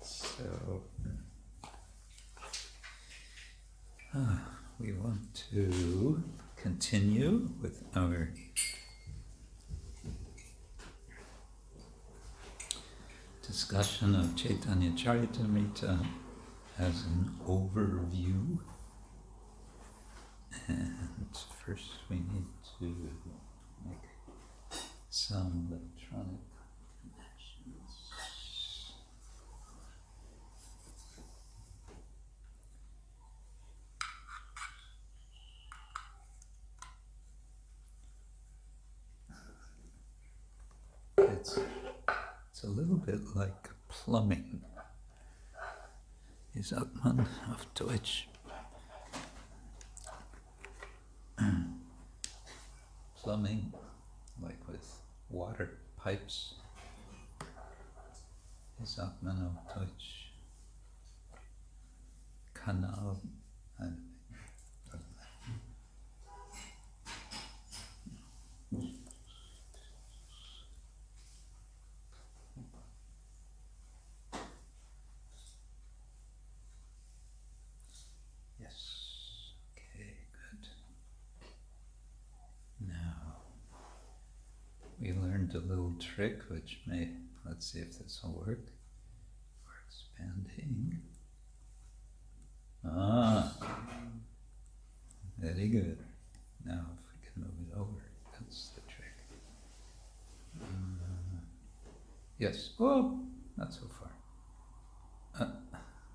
So, uh, we want to continue with our discussion of Chaitanya Charitamrita as an overview. First we need to make some electronic connections. It's, it's a little bit like plumbing. Sagt man auf Deutsch? Pipes. Wie sagt man auf Deutsch? Kanal. Trick which may, let's see if this will work. We're expanding. Ah, very good. Now, if we can move it over, that's the trick. Uh, yes. Oh, not so far. Uh,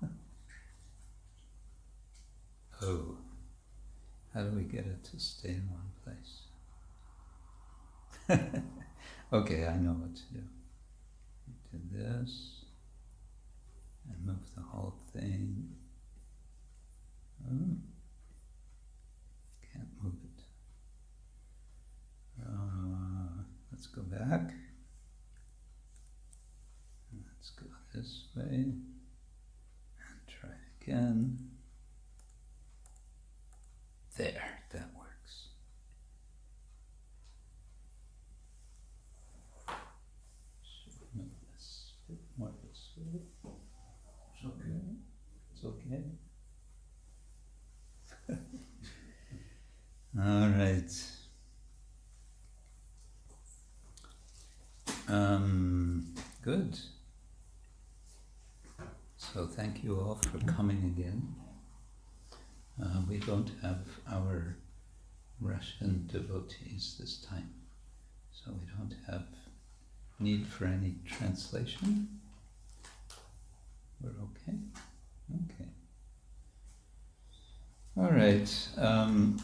Oh, how do we get it to stay in one place? okay, I know what to do. Do this and move the whole thing. Oh, can't move it. Uh, let's go back. Let's go this way and try again. There, that works. Should we move this a bit more this way? It's okay. It's okay. All right. Um, good. So thank you all for coming again. Uh, we don't have our Russian devotees this time, so we don't have need for any translation. We're okay? Okay. All right. Um,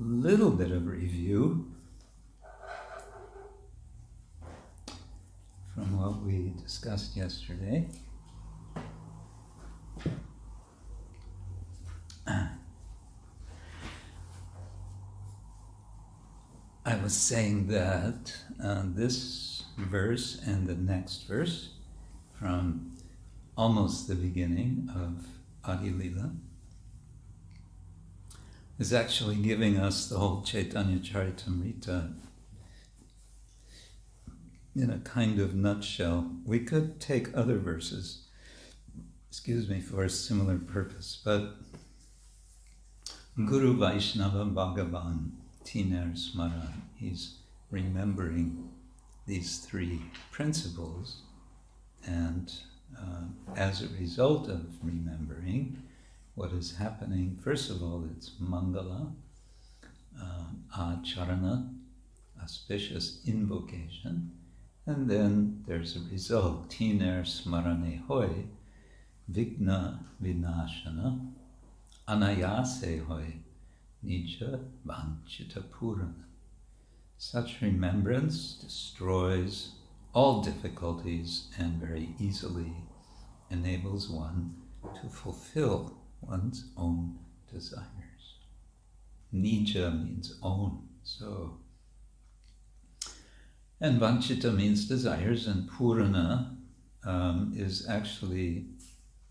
little bit of review from what we discussed yesterday. I was saying that uh, this verse and the next verse from almost the beginning of Adi Lila is actually giving us the whole Chaitanya Charitamrita in a kind of nutshell. We could take other verses, excuse me, for a similar purpose, but Guru Vaishnava Bhagavan Tiner Smaran, he's remembering these three principles, and uh, as a result of remembering what is happening, first of all, it's Mangala, uh, Acharana, auspicious invocation, and then there's a result, Tiner Smarane Hoy, Vigna Vinashana, Anayase Hoy, Nija Vanchita Purana. Such remembrance destroys all difficulties and very easily enables one to fulfill one's own desires. Nija means own, so. And Vanchita means desires, and Purana um, is actually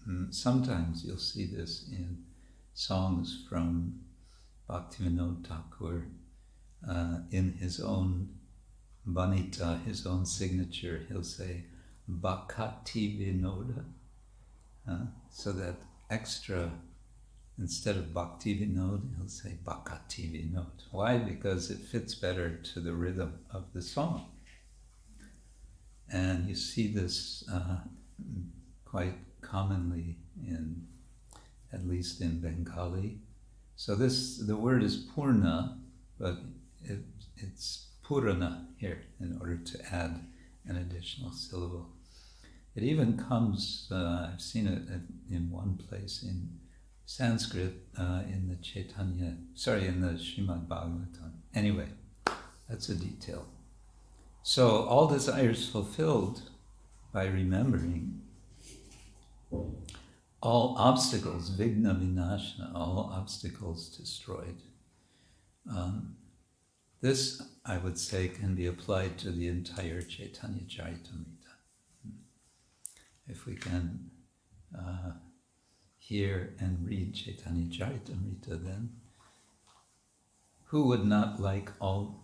mm, sometimes you'll see this in songs from Bhaktivinoda Thakur uh, in his own Bhanita, his own signature, he'll say Bhakati Vinoda. Uh, so that extra, instead of Bhakti Vinod, he'll say Bhakati Vinod. Why? Because it fits better to the rhythm of the song. And you see this uh, quite commonly in, at least in Bengali. So this, the word is Purna, but it, it's Purana here in order to add an additional syllable. It even comes, uh, I've seen it in one place in Sanskrit, uh, in the Chaitanya, sorry, in the Srimad Bhagavatam. Anyway, that's a detail. So, all desires fulfilled by remembering, all obstacles, vigna vinashna, all obstacles destroyed. Um, this, I would say, can be applied to the entire Chaitanya Charitamrita. If we can uh, hear and read Chaitanya Charitamrita, then who would not like all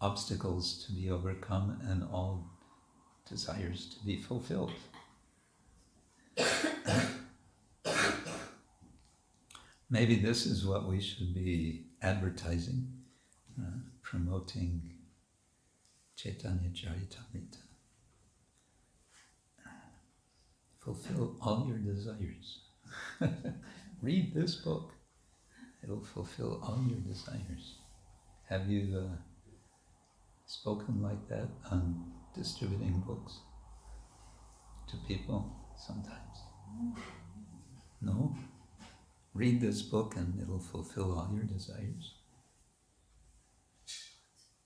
obstacles to be overcome and all desires to be fulfilled? Maybe this is what we should be advertising uh, promoting Chaitanya Charitamrita. Fulfill all your desires. Read this book. It'll fulfill all your desires. Have you uh, spoken like that on distributing books to people sometimes? No? Read this book and it'll fulfill all your desires.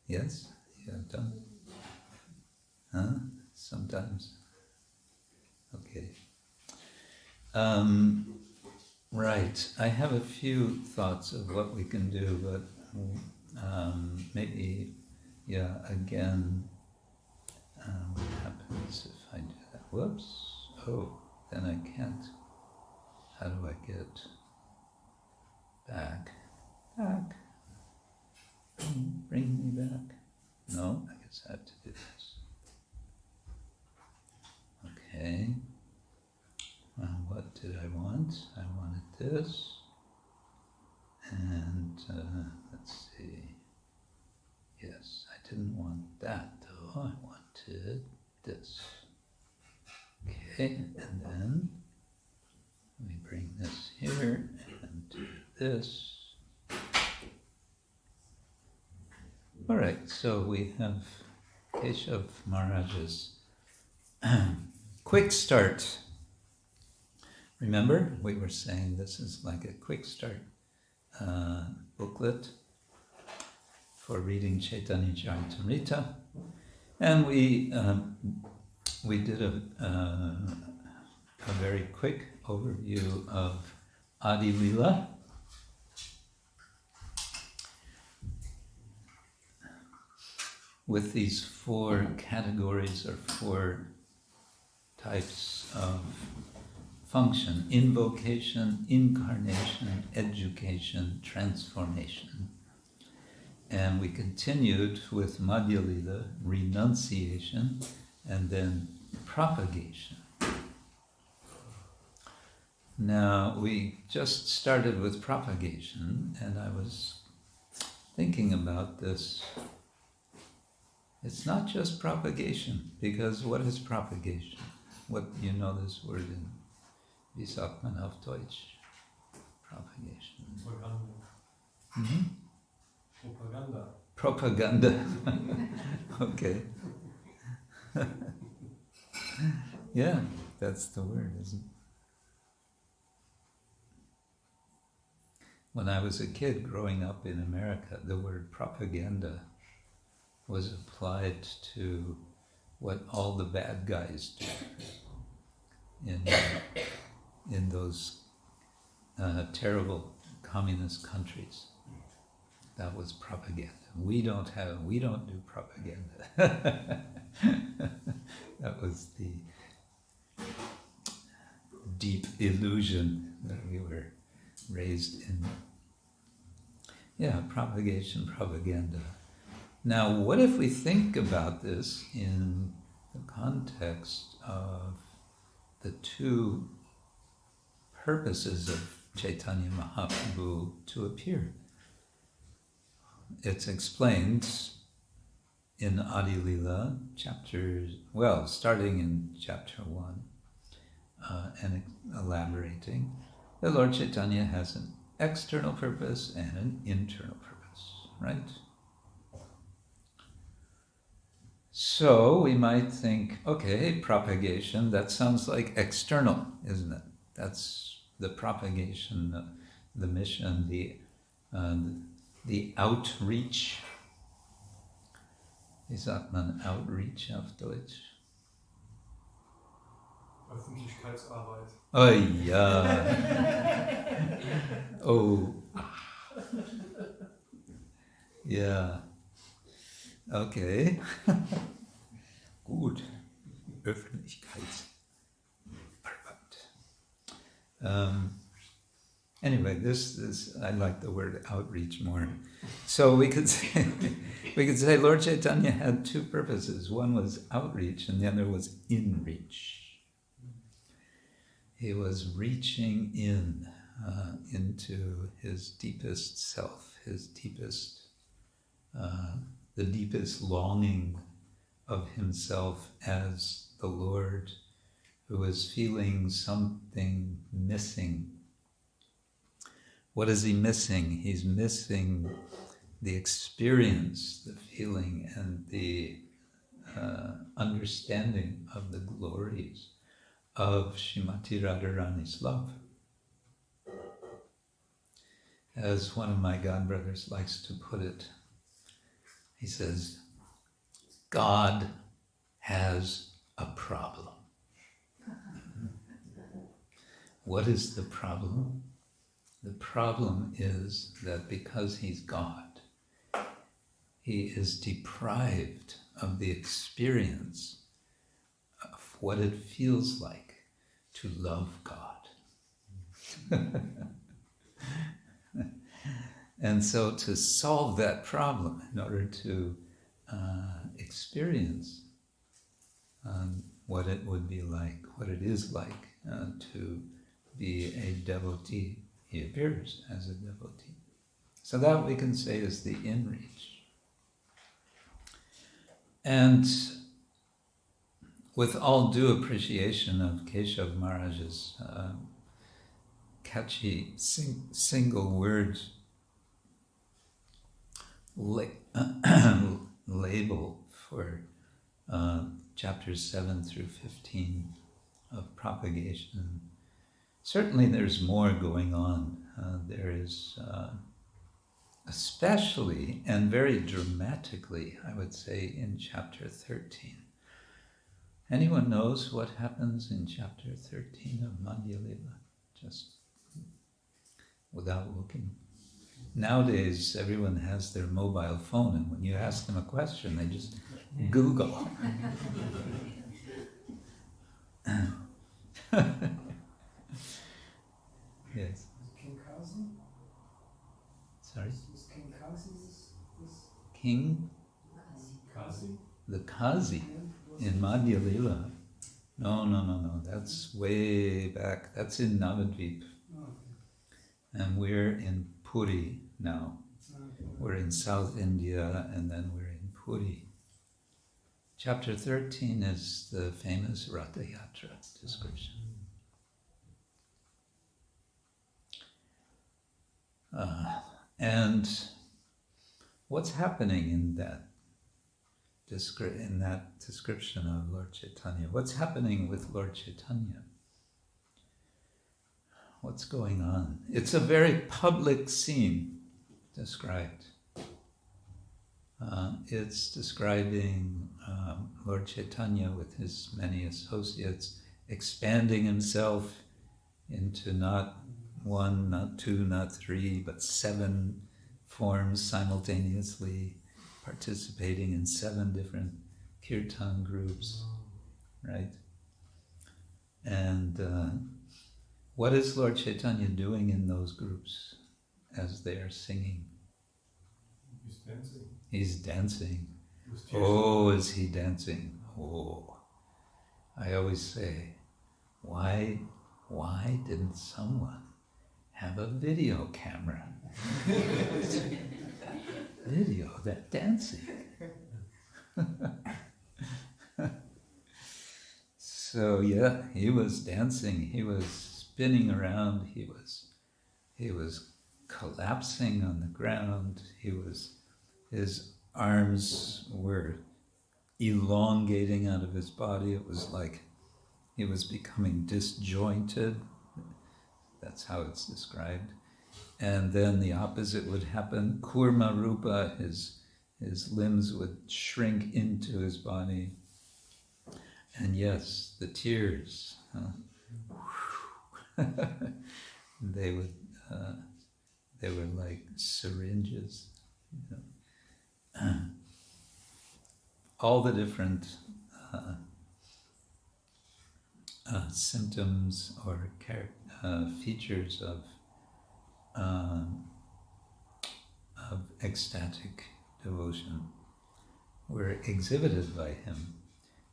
Yes, you have done. Huh? Sometimes. Okay. Um, right. I have a few thoughts of what we can do, but um, maybe, yeah, again, uh, what happens if I do that? Whoops. Oh, then I can't. How do I get back? Back. Bring me back. No, I guess I have to do this. Okay. Well, what did I want? I wanted this. And uh, let's see. Yes, I didn't want that though. I wanted this. Okay, and then we bring this here and do this. All right, so we have Keshav Maharaj's quick start. Remember, we were saying this is like a quick start uh, booklet for reading Chaitanya Charitamrita, and we um, we did a, uh, a very quick overview of Adi Lila with these four categories or four types of function invocation, incarnation, education, transformation. And we continued with Madhya Lila, renunciation, and then propagation. Now, we just started with propagation, and I was thinking about this it's not just propagation, because what is propagation? What you know this word in Wie sagt man auf Deutsch? Propagation. Propaganda. hmm Propaganda. Propaganda. okay. yeah, that's the word, isn't it? When I was a kid growing up in America, the word propaganda was applied to what all the bad guys do in, in those uh, terrible communist countries. That was propaganda. We don't have, we don't do propaganda. that was the deep illusion that we were raised in. Yeah, propagation, propaganda. Now, what if we think about this in the context of the two purposes of Chaitanya Mahaprabhu to appear? It's explained in Adi Lila, chapters, well, starting in chapter 1 uh, and elaborating, the Lord Chaitanya has an external purpose and an internal purpose, right? So we might think, okay, propagation, that sounds like external, isn't it? That's the propagation, the, the mission, the, uh, the outreach. Is that man Outreach auf Deutsch? Öffentlichkeitsarbeit. Oh yeah. Oh. Ja. Okay. Gut. Öffentlichkeitsarbeit. Um, anyway, this is I like the word outreach more. So we could say we could say Lord Chaitanya had two purposes. One was outreach, and the other was inreach. He was reaching in uh, into his deepest self, his deepest, the deepest longing of himself as the Lord who is feeling something missing. What is he missing? He's missing the experience, the feeling, and the uh, understanding of the glories of Shrimati Radharani's love. As one of my godbrothers likes to put it, he says, God has a problem. What is the problem? The problem is that because he's God, he is deprived of the experience of what it feels like to love God. and so, to solve that problem, in order to uh, experience um, what it would be like, what it is like uh, to be a devotee, he appears as a devotee. So, that we can say is the inreach. And with all due appreciation of Keshav Maharaj's uh, catchy sing- single word la- label for uh, chapters 7 through 15 of propagation, certainly there's more going on. Uh, there is, uh, especially and very dramatically, I would say, in chapter 13 Anyone knows what happens in chapter 13 of Madhya Lila? Just without looking. Nowadays, everyone has their mobile phone, and when you ask them a question, they just Google. yes. King Kazi? Sorry? King Kazi this? this? King? Kasi? The Kazi in Madhya Lila. No, no, no, no. That's way back. That's in Navadvip. Oh, And we're in Puri now. We're in South India and then we're in Puri. Chapter 13 is the famous Ratha Yatra description. Uh, and what's happening in that in that description of Lord Chaitanya? What's happening with Lord Chaitanya? What's going on? It's a very public scene described. Uh, it's describing um, Lord Chaitanya with his many associates expanding himself into not one, not two, not three, but seven forms simultaneously, participating in seven different kirtan groups, right? And uh, What is Lord Chaitanya doing in those groups as they are singing? He's dancing. He's dancing. Oh, is he dancing? Oh. I always say, why, why didn't someone have a video camera? video that dancing. so yeah, he was dancing. He was spinning around. He was, he was collapsing on the ground. He was, his arms were elongating out of his body. It was like he was becoming disjointed. That's how it's described. And then the opposite would happen. Kurma Rupa, his, his limbs would shrink into his body. And yes, the tears, huh? they would, uh, they were like syringes. You know? all the different uh, uh, symptoms or uh, features of um, of ecstatic devotion were exhibited by him.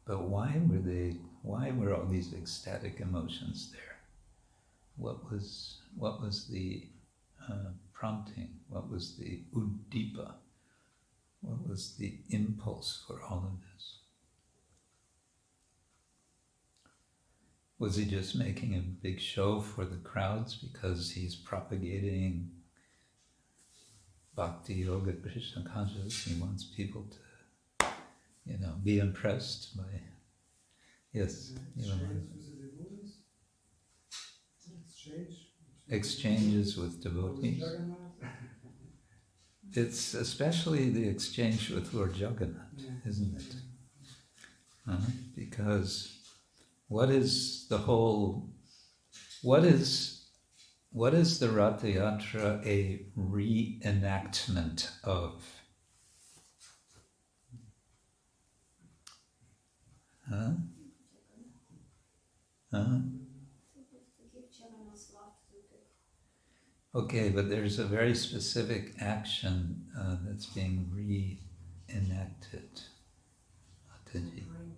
But why were they? Why were all these ecstatic emotions there? What was what was the uh, prompting? What was the udipa? What was the impulse for all of this? Was he just making a big show for the crowds because he's propagating bhakti yoga Krishna consciousness? He wants people to, you know, be impressed by. Yes, you know, Exchange with the devotees? Exchange? exchanges with devotees. It's especially the exchange with Lord Jagannath, isn't it? Uh, because what is the whole what is what is the Ratha Yatra a reenactment of? Huh? Huh? give Jagannath's love to the Okay, but there's a very specific action uh, that's being reenacted. Vrindavan.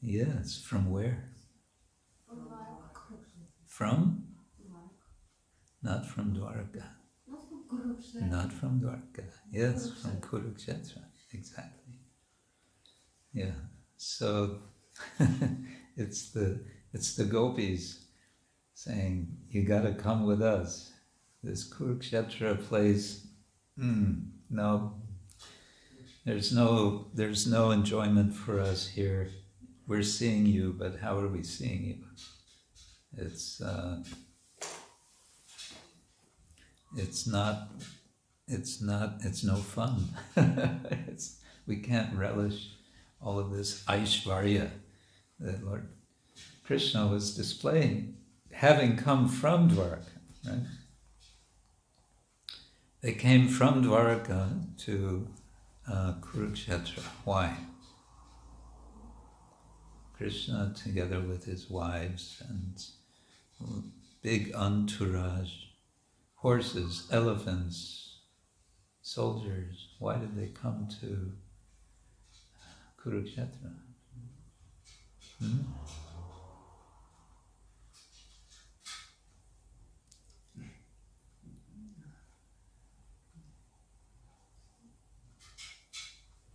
Yes, from where? from. Not from Dwarka. Not from Kurukshetra. Not from Dwarka. Yes, from Kurukshetra. Exactly. Yeah. So it's the it's the gopis saying, "You got to come with us." This Kurukshetra place, mm, no. There's no there's no enjoyment for us here. We're seeing you, but how are we seeing you? It's uh, it's not it's not it's no fun. it's we can't relish all of this Aishvarya that Lord Krishna was displaying, having come from Dwarka, right? They came from Dwarka to uh, Kurukshetra. Why? Krishna, together with his wives and big entourage, horses, elephants, soldiers. Why did they come to Kurukshetra? Hmm?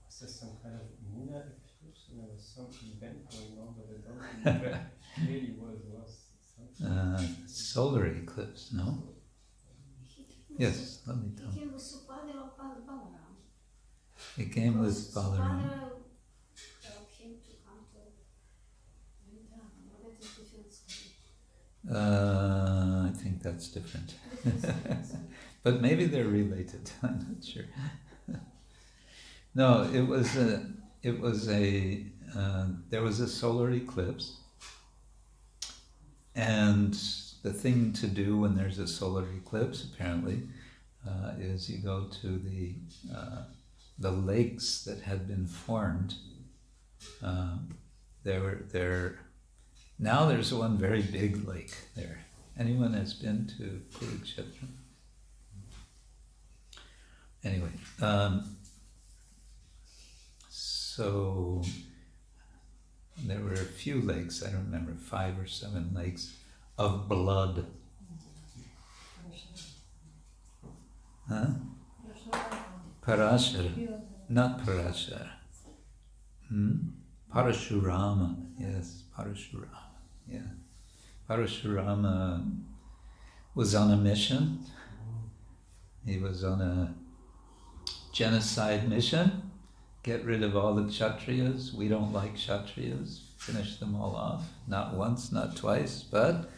Was this some kind of lunar eclipse? And there was some event going on, but I don't remember clearly what it was. Uh, solar eclipse, no? Yes, let me tell. He came with Subhadra Bal- Balaram. It came with Balaram. Subhadra helped him to come to Vrindavan. But that is different story. Uh, I think that's different. Different. But maybe they're related. I'm not sure. no, it was a. It was a. Uh, there was a solar eclipse, and the thing to do when there's a solar eclipse, apparently, uh, is you go to the uh, the lakes that had been formed. Um, they were they're Now there's one very big lake there. Anyone has been to Kurukshetra? Anyway, um, so there were a few lakes, I don't remember, five or seven lakes of blood. Huh? Parashara, not Parashara. Hmm? Parashurama, yes, Parashurama, yeah. Parashurama was on a mission. He was on a genocide mission. Get rid of all the Kshatriyas. We don't like Kshatriyas. Finish them all off. Not once, not twice, but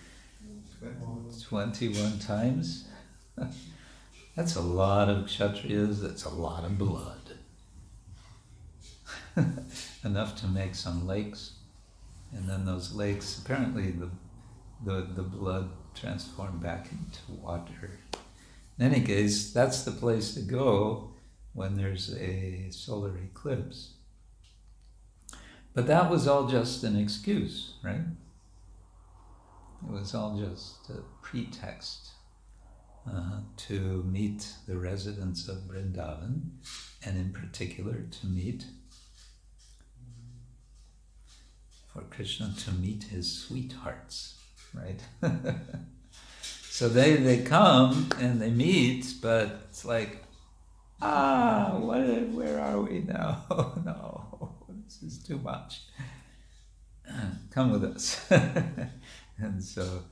21 times. That's a lot of Kshatriyas, that's a lot of blood. Enough to make some lakes. And then those lakes, apparently the, the, the blood transformed back into water. In any case, that's the place to go when there's a solar eclipse. But that was all just an excuse, right? It was all just a pretext uh, to meet the residents of Vrindavan, and in particular to meet, for Krishna to meet his sweethearts, right? so they, they come and they meet, but it's like, ah, what, where are we now? no, this is too much. Come with us. and so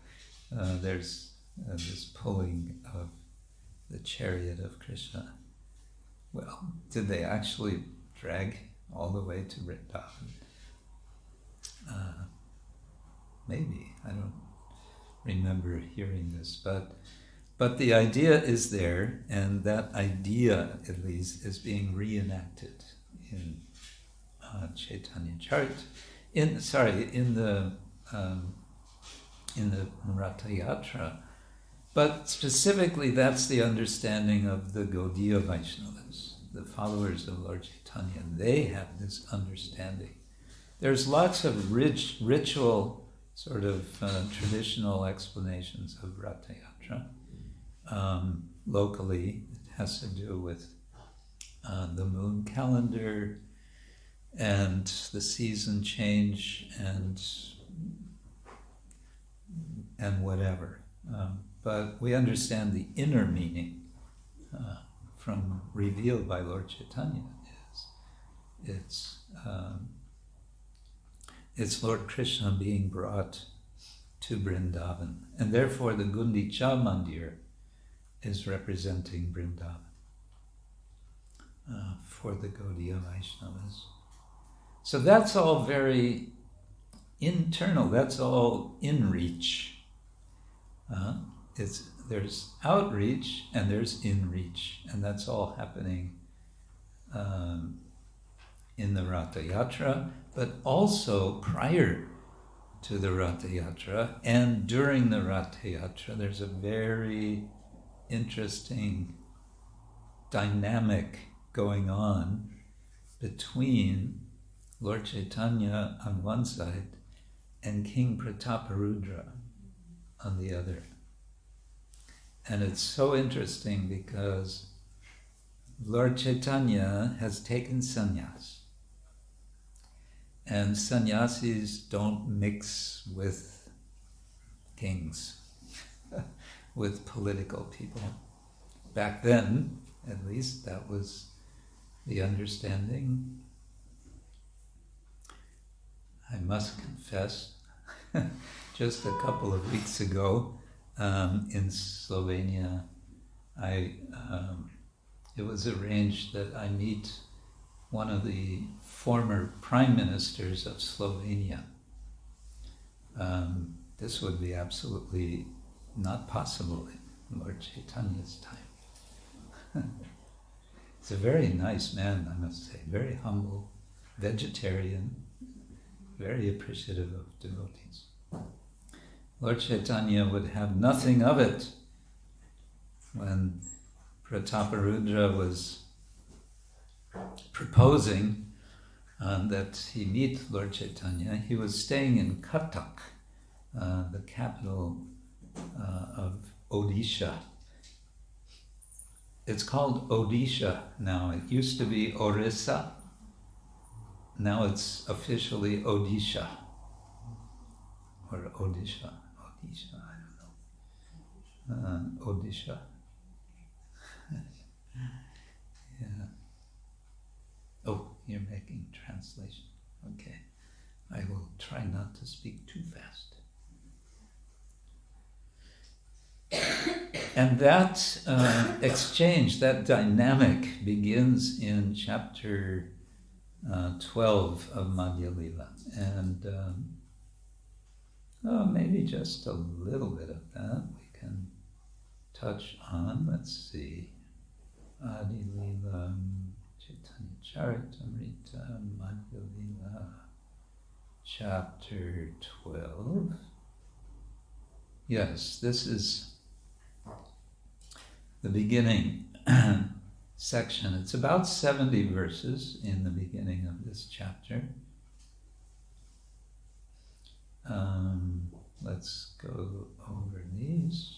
uh, there's uh, this pulling of the chariot of Krishna. Well, did they actually drag all the way to Vrindavan? Uh, maybe I don't remember hearing this, but but the idea is there, and that idea, at least, is being reenacted in uh, Chaitanya Chart. In sorry, in the um, in the Ratha Yatra, but specifically, that's the understanding of the Gaudiya Vaishnavas, the followers of Lord Chaitanya. They have this understanding. There's lots of rich ritual, sort of uh, traditional explanations of Ratha Yatra. Um, locally, it has to do with uh, the moon calendar and the season change and and whatever. Um, but we understand the inner meaning uh, from revealed by Lord Chaitanya is it's um, it's Lord Krishna being brought to Vrindavan, and therefore the Gundicha Mandir is representing Vrindavan uh, for the Gaudiya Vaishnavas. So that's all very internal. That's all in reach. Uh, it's there's outreach and there's in reach, and that's all happening um, in the Ratha Yatra, but also prior to the Ratha Yatra and during the Ratha Yatra. There's a very interesting dynamic going on between Lord Chaitanya on one side and King Prataparudra on the other. And it's so interesting because Lord Chaitanya has taken sannyas. And sannyasis don't mix with kings, with political people. Back then, at least, that was the understanding. I must confess, just a couple of weeks ago um, in Slovenia, I um, it was arranged that I meet one of the former prime ministers of Slovenia. Um, this would be absolutely not possible in Lord Chaitanya's time. He's a very nice man, I must say, very humble, vegetarian, very appreciative of devotees. Lord Chaitanya would have nothing of it when Prataparudra was proposing um, that he meet Lord Chaitanya. He was staying in Cuttack uh, the capital uh, of Odisha. It's called Odisha now. It used to be Orissa. Now it's officially Odisha. Or Odisha. Odisha, I don't know. Uh, Odisha. yeah. Oh, you're making translation. Okay. I will try not to speak too fast. And that uh, exchange, that dynamic, begins in chapter uh, 12 of Madhya Lila. And um, oh, maybe just a little bit of that we can touch on. Let's see. Adi Lila, Chaitanya Charitamrita, Madhya Lila, chapter 12. Yes, this is the beginning section. It's about 70 verses in the beginning of this chapter. Um, let's go over these.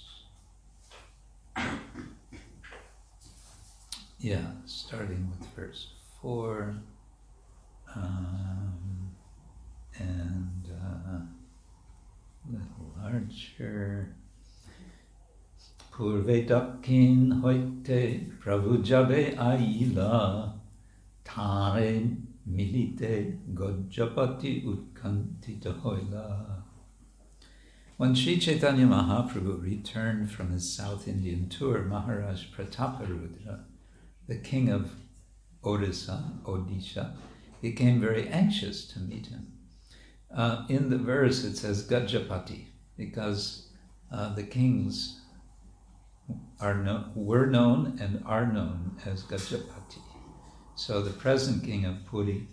Yeah, starting with verse 4. Um, and uh, a little larger. Purve Dakin Hoite Prabhu Jabe Aila Tare Milite Gojapati Utkantita Hoila. When Sri Chaitanya Mahaprabhu returned from his South Indian tour, Maharaj Prataparudra, the king of Odisha, Odisha, became very anxious to meet him. Uh, in the verse it says Gajapati, because uh, the kings are no, were known and are known as Gajapati. So the present king of Puri,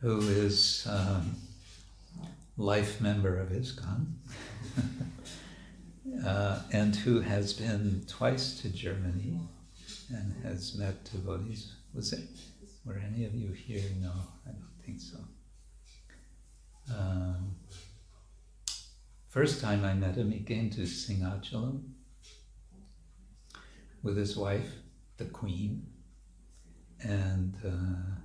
who is um, life member of ISKCON, uh, and who has been twice to Germany and has met devotees. Was it? Were any of you here? No, I don't think so. Um, first time I met him, he came to Singhachalam with his wife, the Queen, and uh,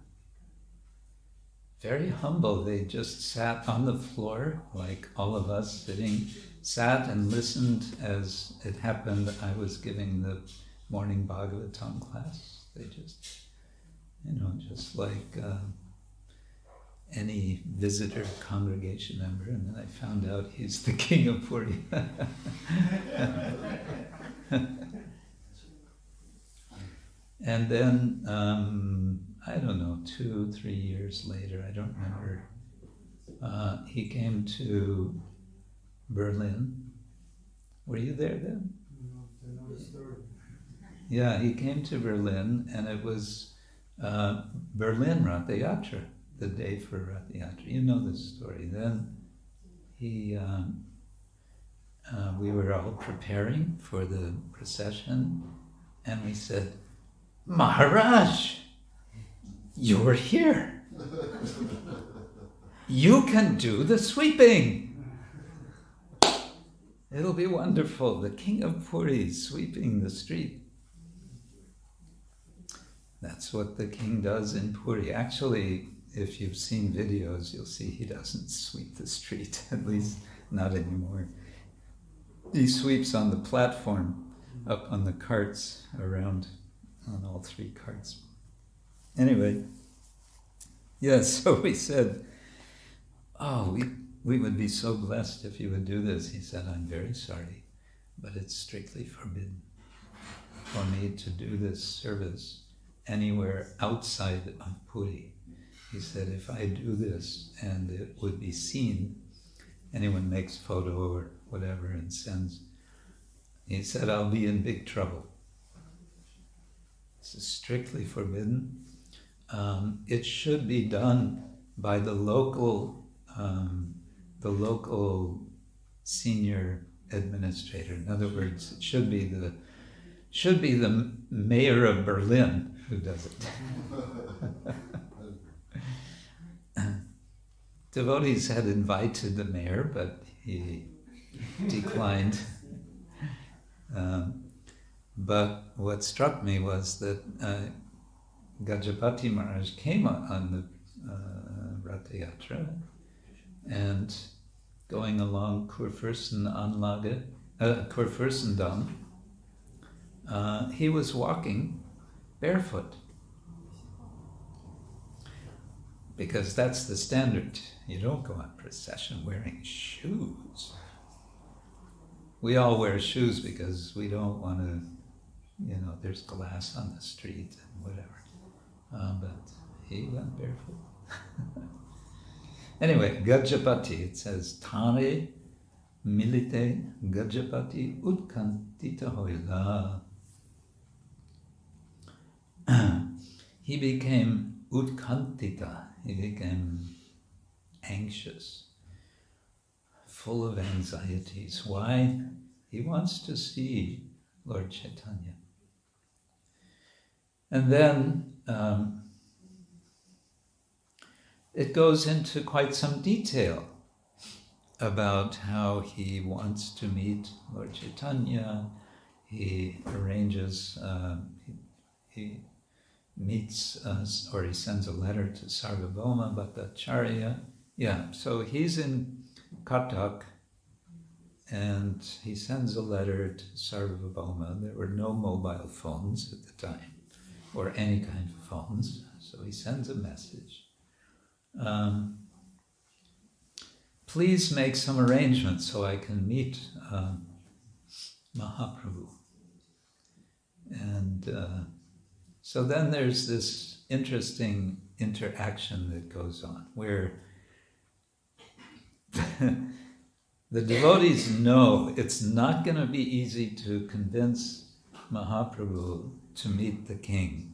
very humble. They just sat on the floor, like all of us sitting, sat and listened as it happened. I was giving the morning Bhagavatam class. They just, you know, just like. Uh, any visitor congregation member, and then I found out he's the king of Puri. and then, um, I don't know, two, three years later, I don't remember, uh, he came to Berlin. Were you there then? Yeah, he came to Berlin, and it was uh, Berlin Rathayatra the day for Rath Yatra. You know the story. Then he, um, uh, we were all preparing for the procession, and we said, Maharaj, you're here. You can do the sweeping. It'll be wonderful. The king of Puri sweeping the street. That's what the king does in Puri. Actually, if you've seen videos, you'll see he doesn't sweep the street, at least not anymore. He sweeps on the platform, up on the carts, around on all three carts. Anyway, yeah, so we said, Oh, we, we would be so blessed if you would do this. He said, I'm very sorry, but it's strictly forbidden for me to do this service anywhere outside of Puri. He said, if I do this and it would be seen, anyone makes photo or whatever and sends, he said, I'll be in big trouble. This is strictly forbidden. Um, it should be done by the local, um, the local senior administrator. In other words, it should be the should be the mayor of Berlin who does it. devotees had invited the mayor, but he declined. Um, but what struck me was that uh, Gajapati Maharaj came on, the uh, Ratha Yatra and going along Kurfürsten Anlage, uh, Kurfürstendamm, uh, he was walking barefoot. Because that's the standard. You don't go on procession wearing shoes. We all wear shoes because we don't want to, you know, there's glass on the street and whatever. Uh, but he went barefoot. anyway, Gajapati, it says, Tare milite Gajapati utkantita hoila. he became utkantita, he became anxious, full of anxieties. Why? He wants to see Lord Chaitanya. And then um, it goes into quite some detail about how he wants to meet Lord Chaitanya. He arranges, uh, he, he, meets us, or he sends a letter to Sarvabhauma Bhattacharya. Yeah, so he's in Cuttack and he sends a letter to Sarvabhauma. There were no mobile phones at the time, or any kind of phones, so he sends a message. Um, please make some arrangements so I can meet um, Mahaprabhu. And uh, so then there's this interesting interaction that goes on where the devotees know it's not going to be easy to convince Mahaprabhu to meet the king.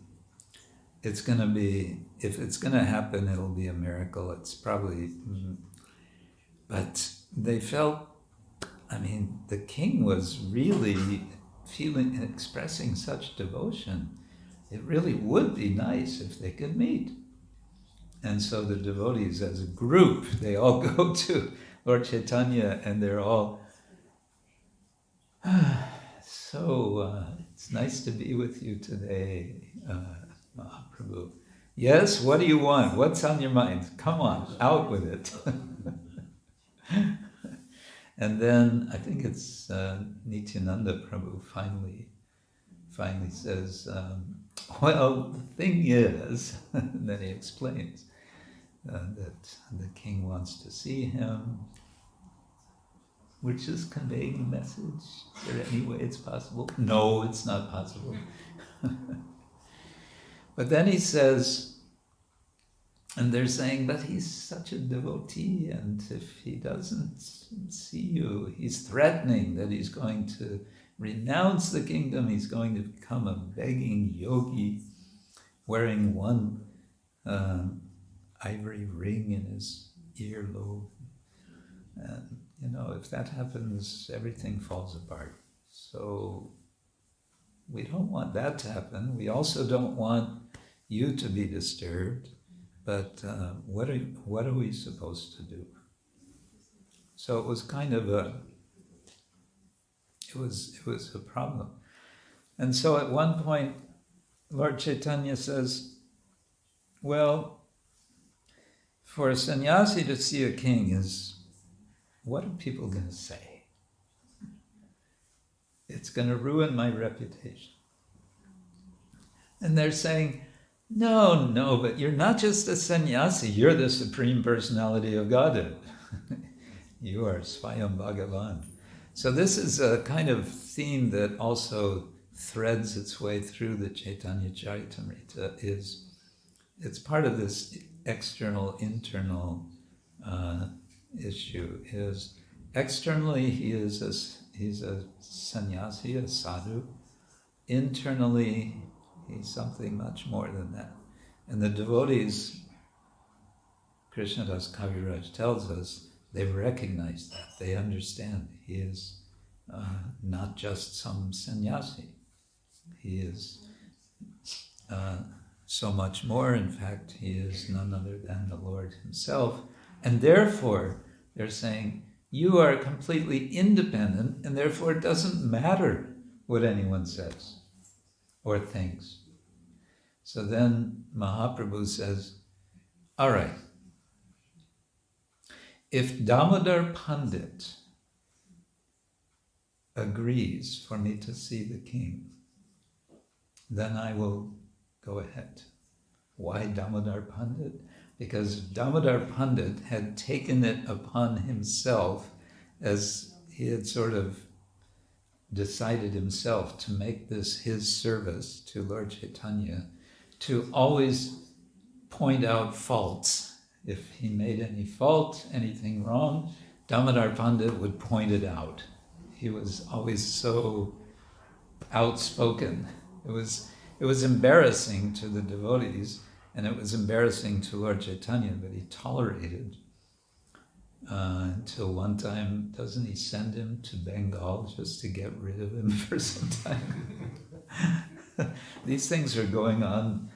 It's going to be, if it's going to happen, it'll be a miracle. It's probably, mm-hmm. but they felt, I mean, the king was really feeling, and expressing such devotion. It really would be nice if they could meet. And so the devotees, as a group, they all go to Lord Chaitanya and they're all, so uh, it's nice to be with you today, uh, Mahaprabhu. Yes, what do you want? What's on your mind? Come on, out with it. and then I think it's uh, Nityananda Prabhu finally, finally says, um, well, the thing is, then he explains uh, that the king wants to see him, which is conveying a message. Is there any way it's possible? No, it's not possible. but then he says, and they're saying, but he's such a devotee, and if he doesn't see you, he's threatening that he's going to renounce the kingdom, he's going to become a begging yogi wearing one uh, ivory ring in his earlobe. And, you know, if that happens, everything falls apart. So we don't want that to happen. We also don't want you to be disturbed. But uh, what, are, what are we supposed to do? So it was kind of a it was it was a problem. And so at one point, Lord Chaitanya says, Well, for a sannyasi to see a king is what are people going to say? It's going to ruin my reputation. And they're saying, No, no, but you're not just a sannyasi, you're the supreme personality of Godhead. you are Swayam Bhagavan. So this is a kind of theme that also threads its way through the Chaitanya Charitamrita. Is it's part of this external internal uh, issue. Is externally he is a, he's a sannyasi, a sadhu. Internally, he's something much more than that. And the devotees, Krishnadas Kaviraj tells us, they've recognized that. They understand he is uh, not just some sannyasi. He is uh, so much more. In fact, he is none other than the Lord himself. And therefore, they're saying, you are completely independent, and therefore it doesn't matter what anyone says or thinks. So then Mahaprabhu says, All right, if Damodar Pandit agrees for me to see the king, then I will go ahead. Why Damodar Pandit? Because Damodar Pandit had taken it upon himself as he had sort of decided himself to make this his service to Lord Chaitanya, to always point out faults. If he made any fault, anything wrong, Damodar Pandit would point it out. He was always so outspoken. It was it was embarrassing to the devotees, and it was embarrassing to Lord Chaitanya, but he tolerated uh, until one time, doesn't he send him to Bengal just to get rid of him for some time? These things are going on.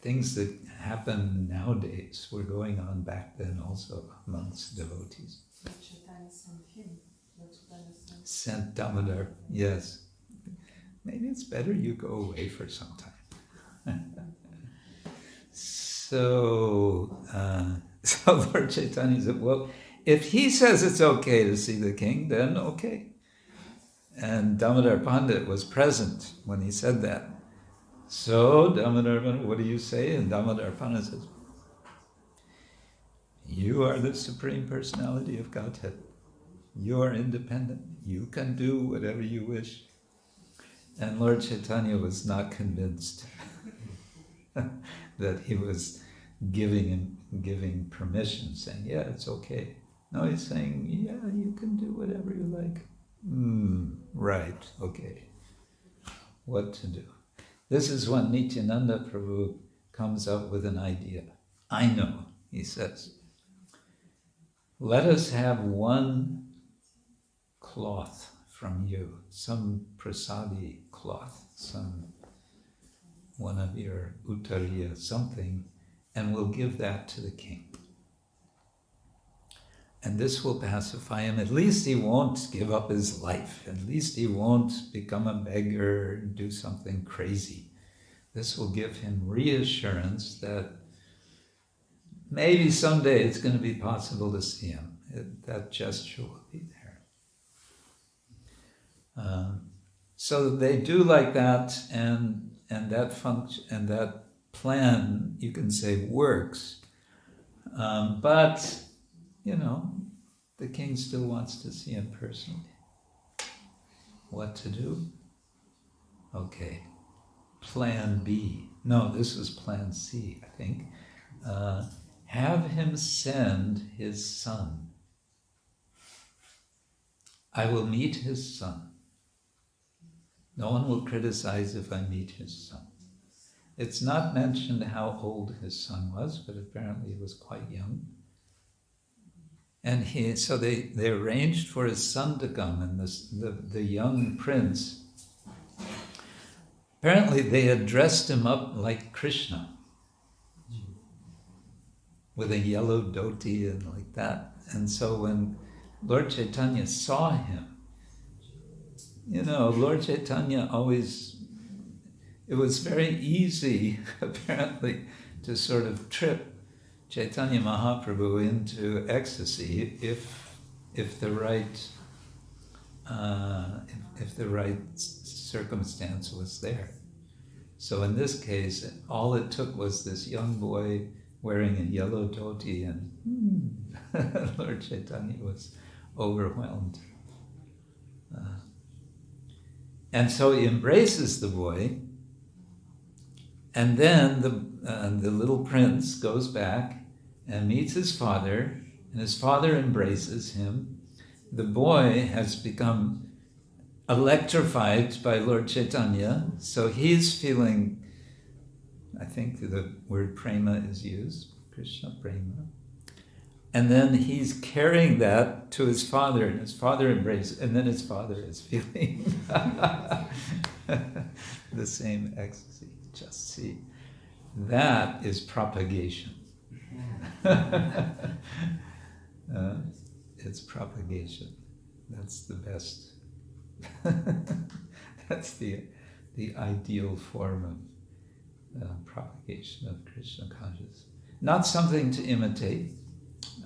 Things that happen nowadays were going on back then also amongst devotees. Chaitanya sent him. Damodar, yes. Maybe it's better you go away for some time. so, uh, so Lord Chaitanya said, well, if he says it's okay to see the king, then okay. And Damodar Pandit was present when he said that. So Damodar what do you say? And Damodar Pandit says, you are the Supreme Personality of Godhead. You are independent. You can do whatever you wish. And Lord Chaitanya was not convinced that he was giving him giving permission, saying, "Yeah, it's okay." No, he's saying, "Yeah, you can do whatever you like." Mm, right, okay. What to do? This is when Nityananda Prabhu comes up with an idea. I know, he says. Let us have one cloth from you, some prasadi cloth, some one of your uttariya, something, and we'll give that to the king. And this will pacify him. At least he won't give up his life. At least he won't become a beggar and do something crazy. This will give him reassurance that maybe someday it's going to be possible to see him. It, that gesture will be there. Um, so they do like that, and and that function and that plan, you can say, works. Um, but you know, the king still wants to see him personally. What to do? Okay, plan B. No, this was plan C, I think. Uh, have him send his son. I will meet his son. No one will criticize if I meet his son. It's not mentioned how old his son was, but apparently he was quite young. And he, so they, they arranged for his son to come, and this, the, the young prince, apparently they had dressed him up like Krishna, with a yellow dhoti and like that. And so when Lord Chaitanya saw him, you know, Lord Chaitanya always, it was very easy, apparently, to sort of trip Chaitanya Mahaprabhu into ecstasy if, if the right, uh, if, if the right circumstance was there. So in this case, all it took was this young boy wearing a yellow dhoti, and hmm, Lord Chaitanya was overwhelmed. Uh, and so he embraces the boy, and then the, uh, the little prince goes back and meets his father, and his father embraces him. The boy has become electrified by Lord Chaitanya, so he's feeling, I think the word prema is used, Krishna prema. And then he's carrying that to his father, and his father embraces, and then his father is feeling the same ecstasy. Just see. That is propagation. uh, it's propagation. That's the best. That's the the ideal form of uh, propagation of Krishna consciousness. Not something to imitate,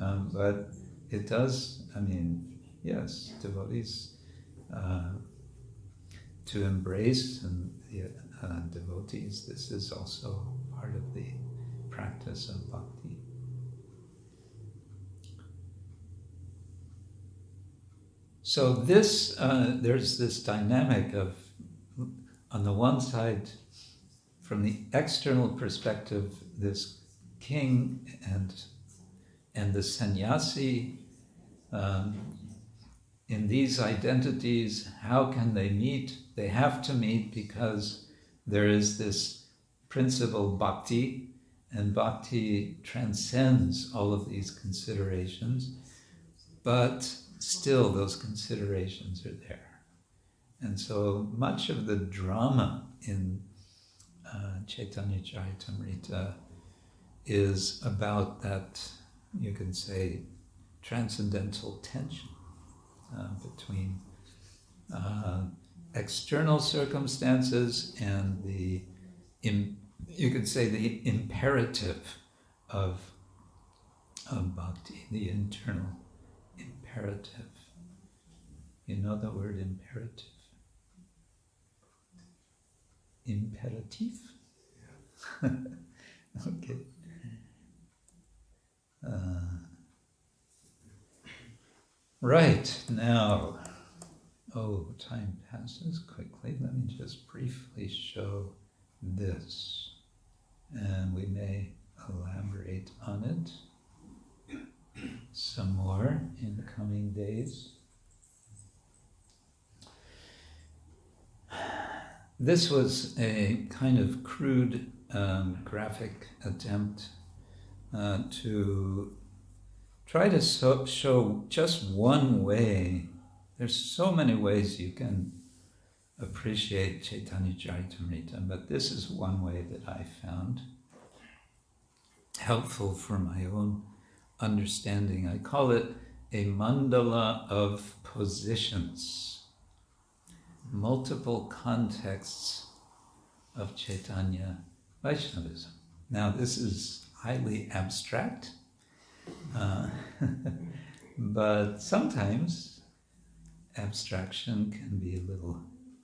um, but it does. I mean, yes, devotees uh, to embrace and the uh, devotees. This is also part of the practice of bhakti. So this, uh, there's this dynamic of, on the one side, from the external perspective, this king and and the sannyasi. Um, in these identities, how can they meet? They have to meet because there is this principle bhakti, and bhakti transcends all of these considerations, but still those considerations are there. And so much of the drama in uh, Chaitanya Charitamrita is about that, you can say, transcendental tension uh, between uh, external circumstances and the, in, you could say, the imperative of, of bhakti, the internal imperative. You know the word imperative? Imperative? okay. Uh, right, now, oh, time passes quickly. Let me just briefly show this, and we may elaborate on it some more in the coming days. This was a kind of crude um, graphic attempt uh, to try to so- show just one way. There's so many ways you can appreciate Chaitanya Charitamrita, but this is one way that I found helpful for my own understanding. I call it a mandala of positions, multiple contexts of Chaitanya Vaishnavism. Now, this is highly abstract, uh, but sometimes abstraction can be a little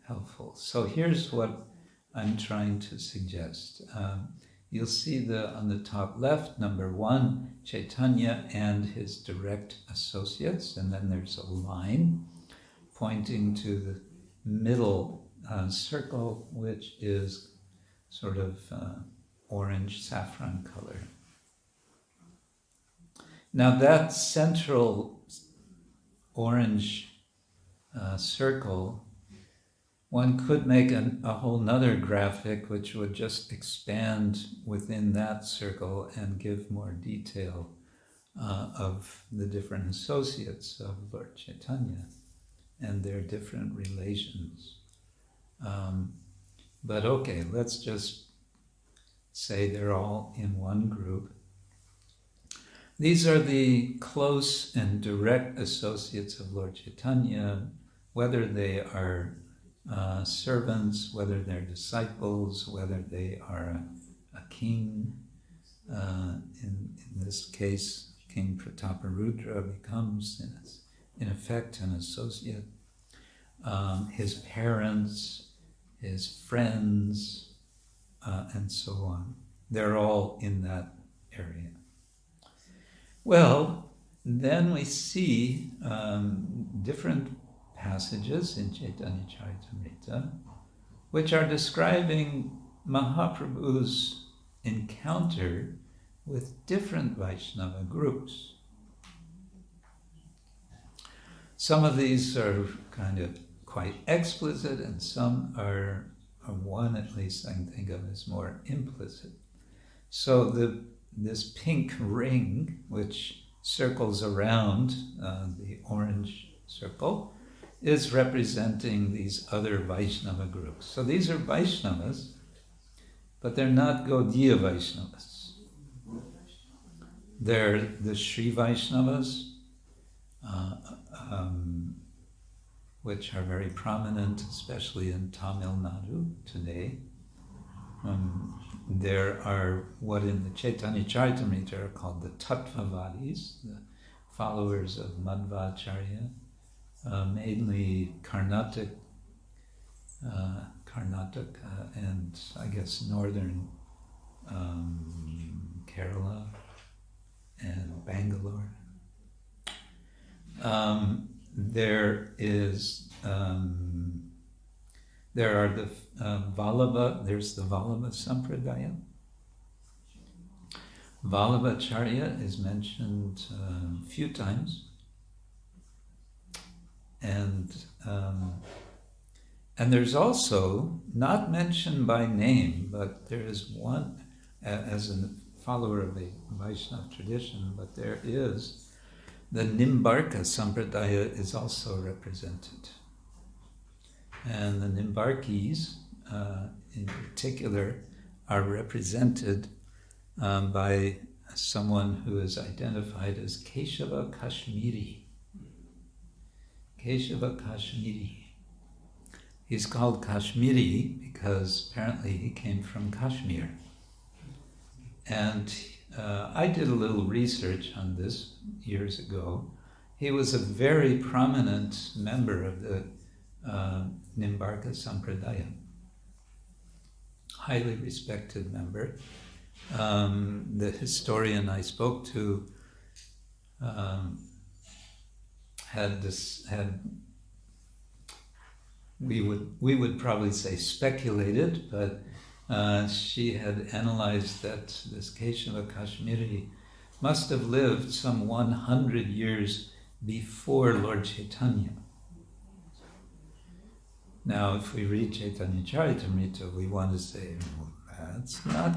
helpful. So, here's what I'm trying to suggest. Um, you'll see the on the top left, number one, Chaitanya and his direct associates, and then there's a line pointing to the middle uh, circle, which is sort of uh, orange saffron color. Now, that central orange uh, circle, one could make an, a whole nother graphic which would just expand within that circle and give more detail uh, of the different associates of Lord Chaitanya and their different relations. Um, but okay, let's just say they're all in one group. These are the close and direct associates of Lord Chaitanya, whether they are uh, servants, whether they're disciples, whether they are a, a king. Uh, in, in this case, King Prataparudra becomes, in, in effect, an associate. Um, his parents, his friends, uh, and so on. They're all in that area. Well, then we see um, different passages in Chaitanya Charitamrita which are describing Mahaprabhu's encounter with different Vaishnava groups. Some of these are kind of quite explicit, and some are, are one at least I can think of as more implicit. So the this pink ring, which circles around uh, the orange circle, is representing these other Vaishnava groups. So these are Vaishnavas, but they're not Gaudiya Vaishnavas. They're the Sri Vaishnavas, uh, um, which are very prominent, especially in Tamil Nadu today. Um, there are what in the Chaitanya Charitamrita are called the Tattvavadis, the followers of Madhvacharya, uh, mainly Karnataka, uh, Karnataka and I guess northern um, Kerala and Bangalore. Um, there is um, there are the uh, there's the Vallabha Sampradaya. Vallabhacharya is mentioned a few times. And um, and there's also, not mentioned by name, but there is one, as a follower of the Vaishnava tradition, but there is, the Nimbarka Sampradaya is also represented. And the Nimbarkis, uh, in particular, are represented um, by someone who is identified as Keshava Kashmiri. Keshava Kashmiri. He's called Kashmiri because apparently he came from Kashmir. And uh, I did a little research on this years ago. He was a very prominent member of the uh, Nimbarka Sampradaya, highly respected member. Um, the historian I spoke to um, had this had we would we would probably say speculated, but uh, she had analyzed that this Keshava Kashmiri must have lived some 100 years before Lord Chaitanya. Now, if we read Chaitanya Charitamrita, we want to say, well, that's not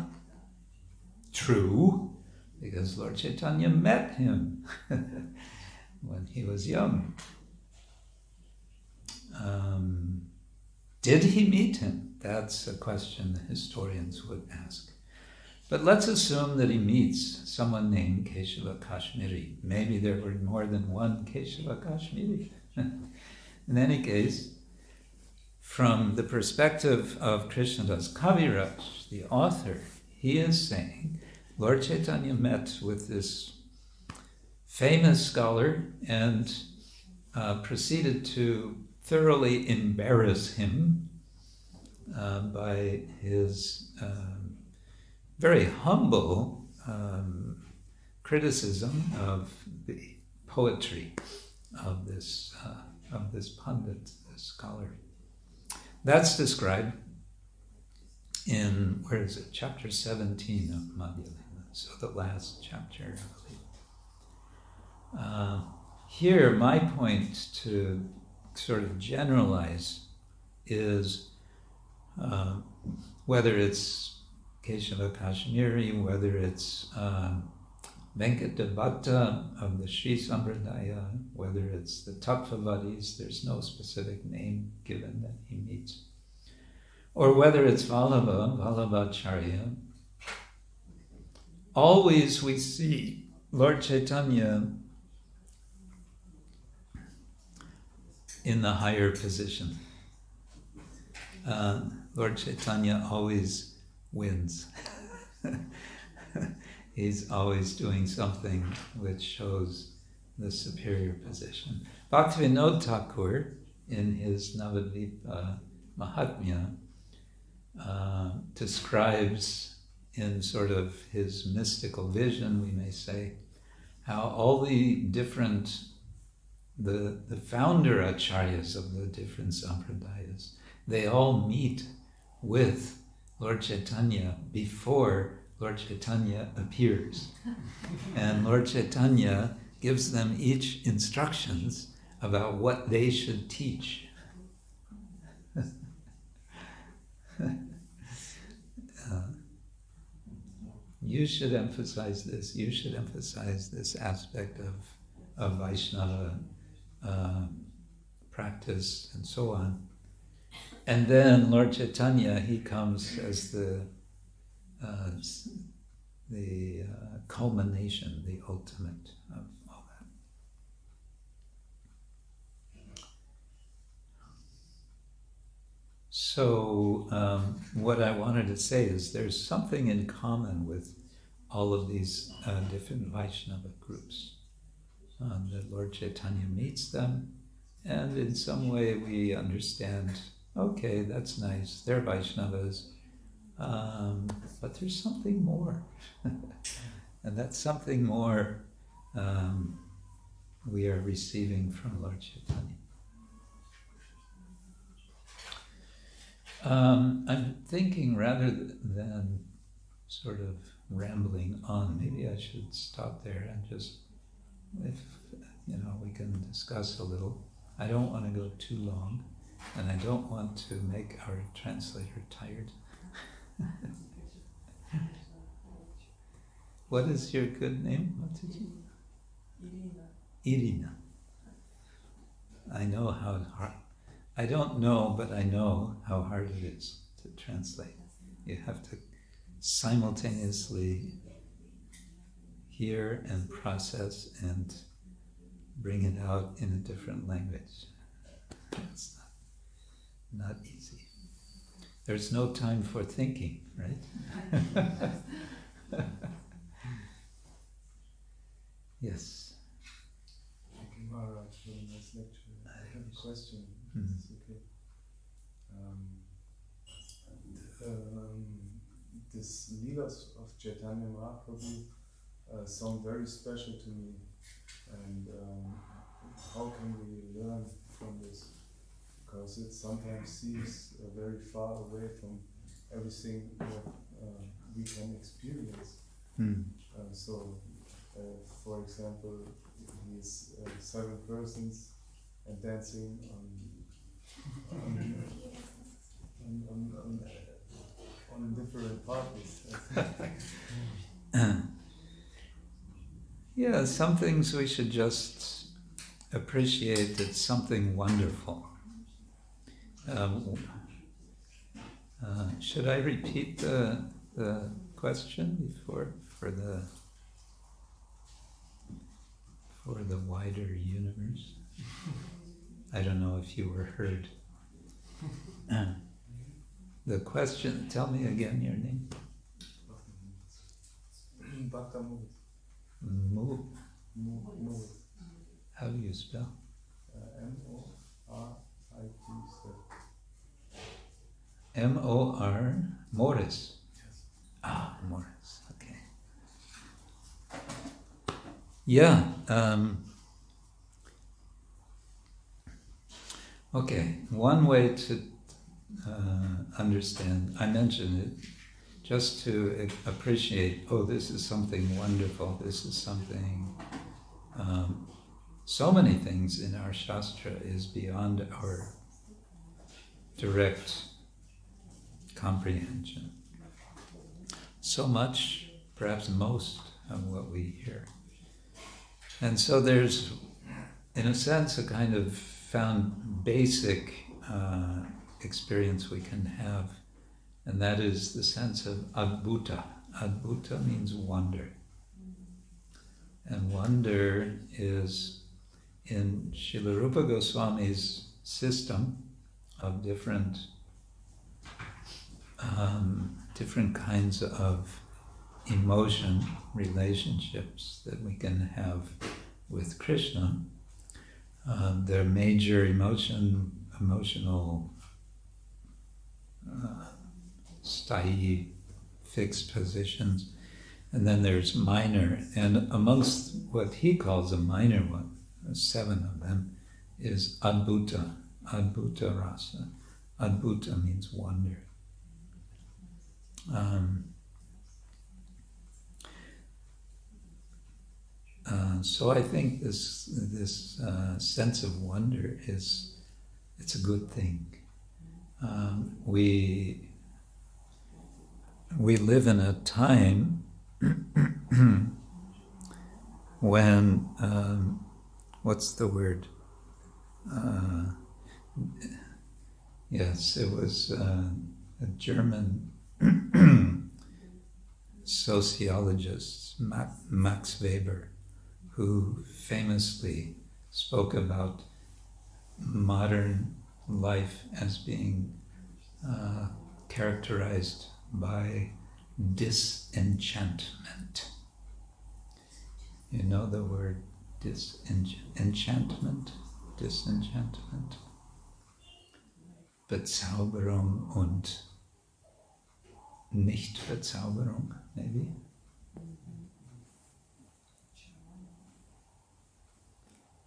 true, because Lord Chaitanya met him when he was young. Um, did he meet him? That's a question the historians would ask. But let's assume that he meets someone named Keshava Kashmiri. Maybe there were more than one Keshava Kashmiri. In any case, from the perspective of Krishnadas Kaviraj, the author, he is saying Lord Chaitanya met with this famous scholar and uh, proceeded to thoroughly embarrass him uh, by his um, very humble um, criticism of the poetry of this uh, of this pundit, this scholar. That's described in where is it? Chapter seventeen of Madhyalila. So the last chapter, I believe. Uh, here, my point to sort of generalize is uh, whether it's Keshava Kashmiri, whether it's um, Venkata of the Sri Sampradaya, whether it's the Tattvavadis, there's no specific name given that he meets, or whether it's Vallabha, Vallabhacharya. Always we see Lord Chaitanya in the higher position. Uh, Lord Chaitanya always wins. He's always doing something which shows the superior position. Bhaktivinoda Thakur, in his Navadvipa Mahatmya, uh, describes in sort of his mystical vision, we may say, how all the different the, the founder acharyas of the different sampradayas, they all meet with Lord Chaitanya before Lord Chaitanya appears. and Lord Chaitanya gives them each instructions about what they should teach. uh, you should emphasize this, you should emphasize this aspect of, of Vaishnava uh, practice and so on. And then Lord Chaitanya, he comes as the uh, the uh, culmination, the ultimate of all that. So, um, what I wanted to say is there's something in common with all of these uh, different Vaishnava groups. Um, that Lord Chaitanya meets them, and in some way we understand okay, that's nice, they're Vaishnavas, um, but there's something more. and that's something more um, we are receiving from Lord Chaitanya. Um, I'm thinking rather than sort of rambling on, maybe I should stop there and just, if you know, we can discuss a little. I don't want to go too long, and I don't want to make our translator tired. what is your good name? What did you? Irina. Irina. I know how hard. I don't know, but I know how hard it is to translate. You have to simultaneously hear and process and bring it out in a different language. Not, easy. There's no time for thinking, right? yes. Thank you, Maharaj, for a nice lecture. I have a question. Mhm. It's okay. Um, um, this Leelas of Chaitanya Mahaprabhu uh, sound very special to me. And um, how can we learn from this? Because it sometimes seems uh, very far away from everything that uh, we can experience. Hmm. Uh, so, uh, for example, these uh, seven persons and dancing on on, on, on, on, on different parties. Yeah, some things we should just appreciate it's something wonderful. Um, uh, should I repeat the, the question before for the for the wider universe? I don't know if you were heard. the question. Tell me again your name. Bhakta Moritz. Mo. How do you spell? Uh, M O R I T. M O R Morris. Yes. Ah, Morris. Okay. Yeah. Um, okay. One way to uh, understand, I mentioned it, just to appreciate. Oh, this is something wonderful. This is something. Um, so many things in our shastra is beyond our direct comprehension. So much, perhaps most, of what we hear. And so there's, in a sense, a kind of found basic uh, experience we can have, and that is the sense of adbhuta. Adbhuta means wonder. And wonder is in Srila Rupa Goswami's system of different um, different kinds of emotion relationships that we can have with Krishna. Um, there are major emotion, emotional, uh, sthayi, fixed positions, and then there's minor. And amongst what he calls a minor one, seven of them, is adbhuta, adbhuta rasa. Adbhuta means wonder. Um, uh, so I think this this uh, sense of wonder is it's a good thing. Um, we we live in a time when um, what's the word? Uh, yes, it was uh, a German sociologist, Max Weber, who famously spoke about modern life as being uh, characterized by disenchantment. You know the word disenchantment? Disenchantment? Bezauberung und Nichtverzauberung, maybe?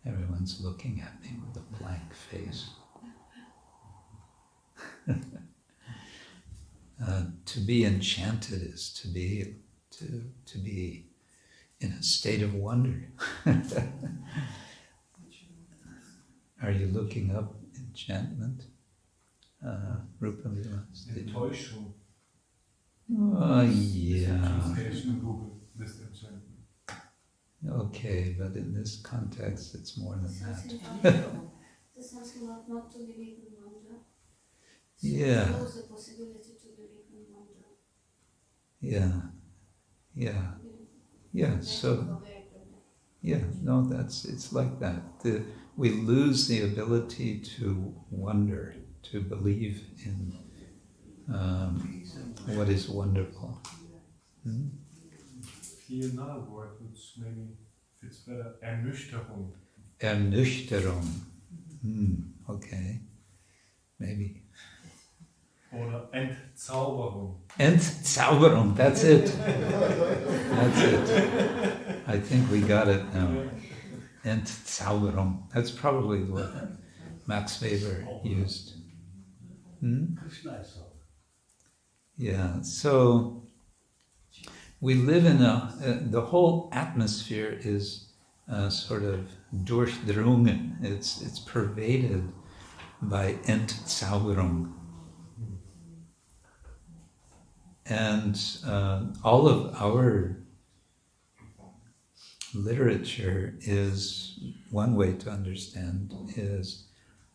Everyone's looking at me with a blank face. uh, to be enchanted is to be to, to be in a state of wonder. Are you looking up enchantment? Uh, Rupa Enttäuschung. Oh, yeah. Translation in Google. Disenchantment. Okay, but in this context, it's more than that. Something about, there's something about not to believe in wonder. So Yeah. Close the possibility to believe in wonder. Yeah, yeah, yeah. So yeah, no, that's it's like that. The, we lose the ability to wonder, to believe in um, what is wonderful. Hmm? Hier another word which maybe fits better. Ernüchterung. Ernüchterung. Hmm, okay, maybe. Oder Entzauberung. Entzauberung. That's it. That's it. I think we got it now. Entzauberung. That's probably what Max Weber used. Hmm? Yeah, so we live in a, uh, the whole atmosphere is uh, sort of durchdrungen, it's, it's pervaded by Entzauberung. And uh, all of our literature is one way to understand is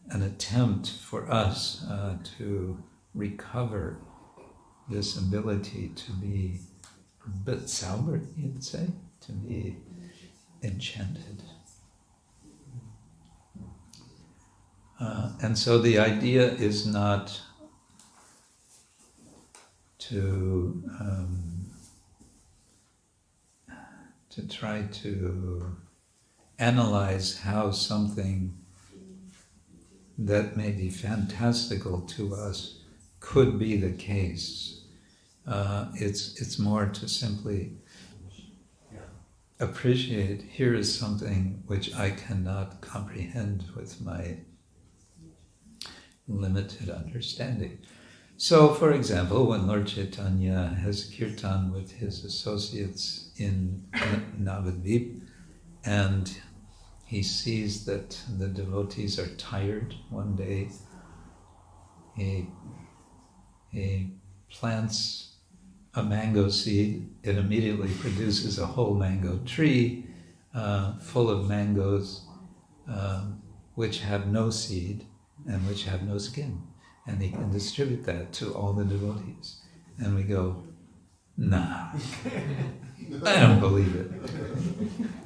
an attempt for us uh, to recover this ability to be bezaubert, you'd say, to be enchanted. Uh, and so the idea is not to um, to try to analyze how something that may be fantastical to us could be the case. Uh, it's it's more to simply appreciate here is something which I cannot comprehend with my limited understanding. So, for example, when Lord Chaitanya has a kirtan with his associates in Navadvip, and he sees that the devotees are tired one day, he, he plants a mango seed, it immediately produces a whole mango tree uh, full of mangoes um, which have no seed and which have no skin and he can distribute that to all the devotees. And we go, nah, I don't believe it.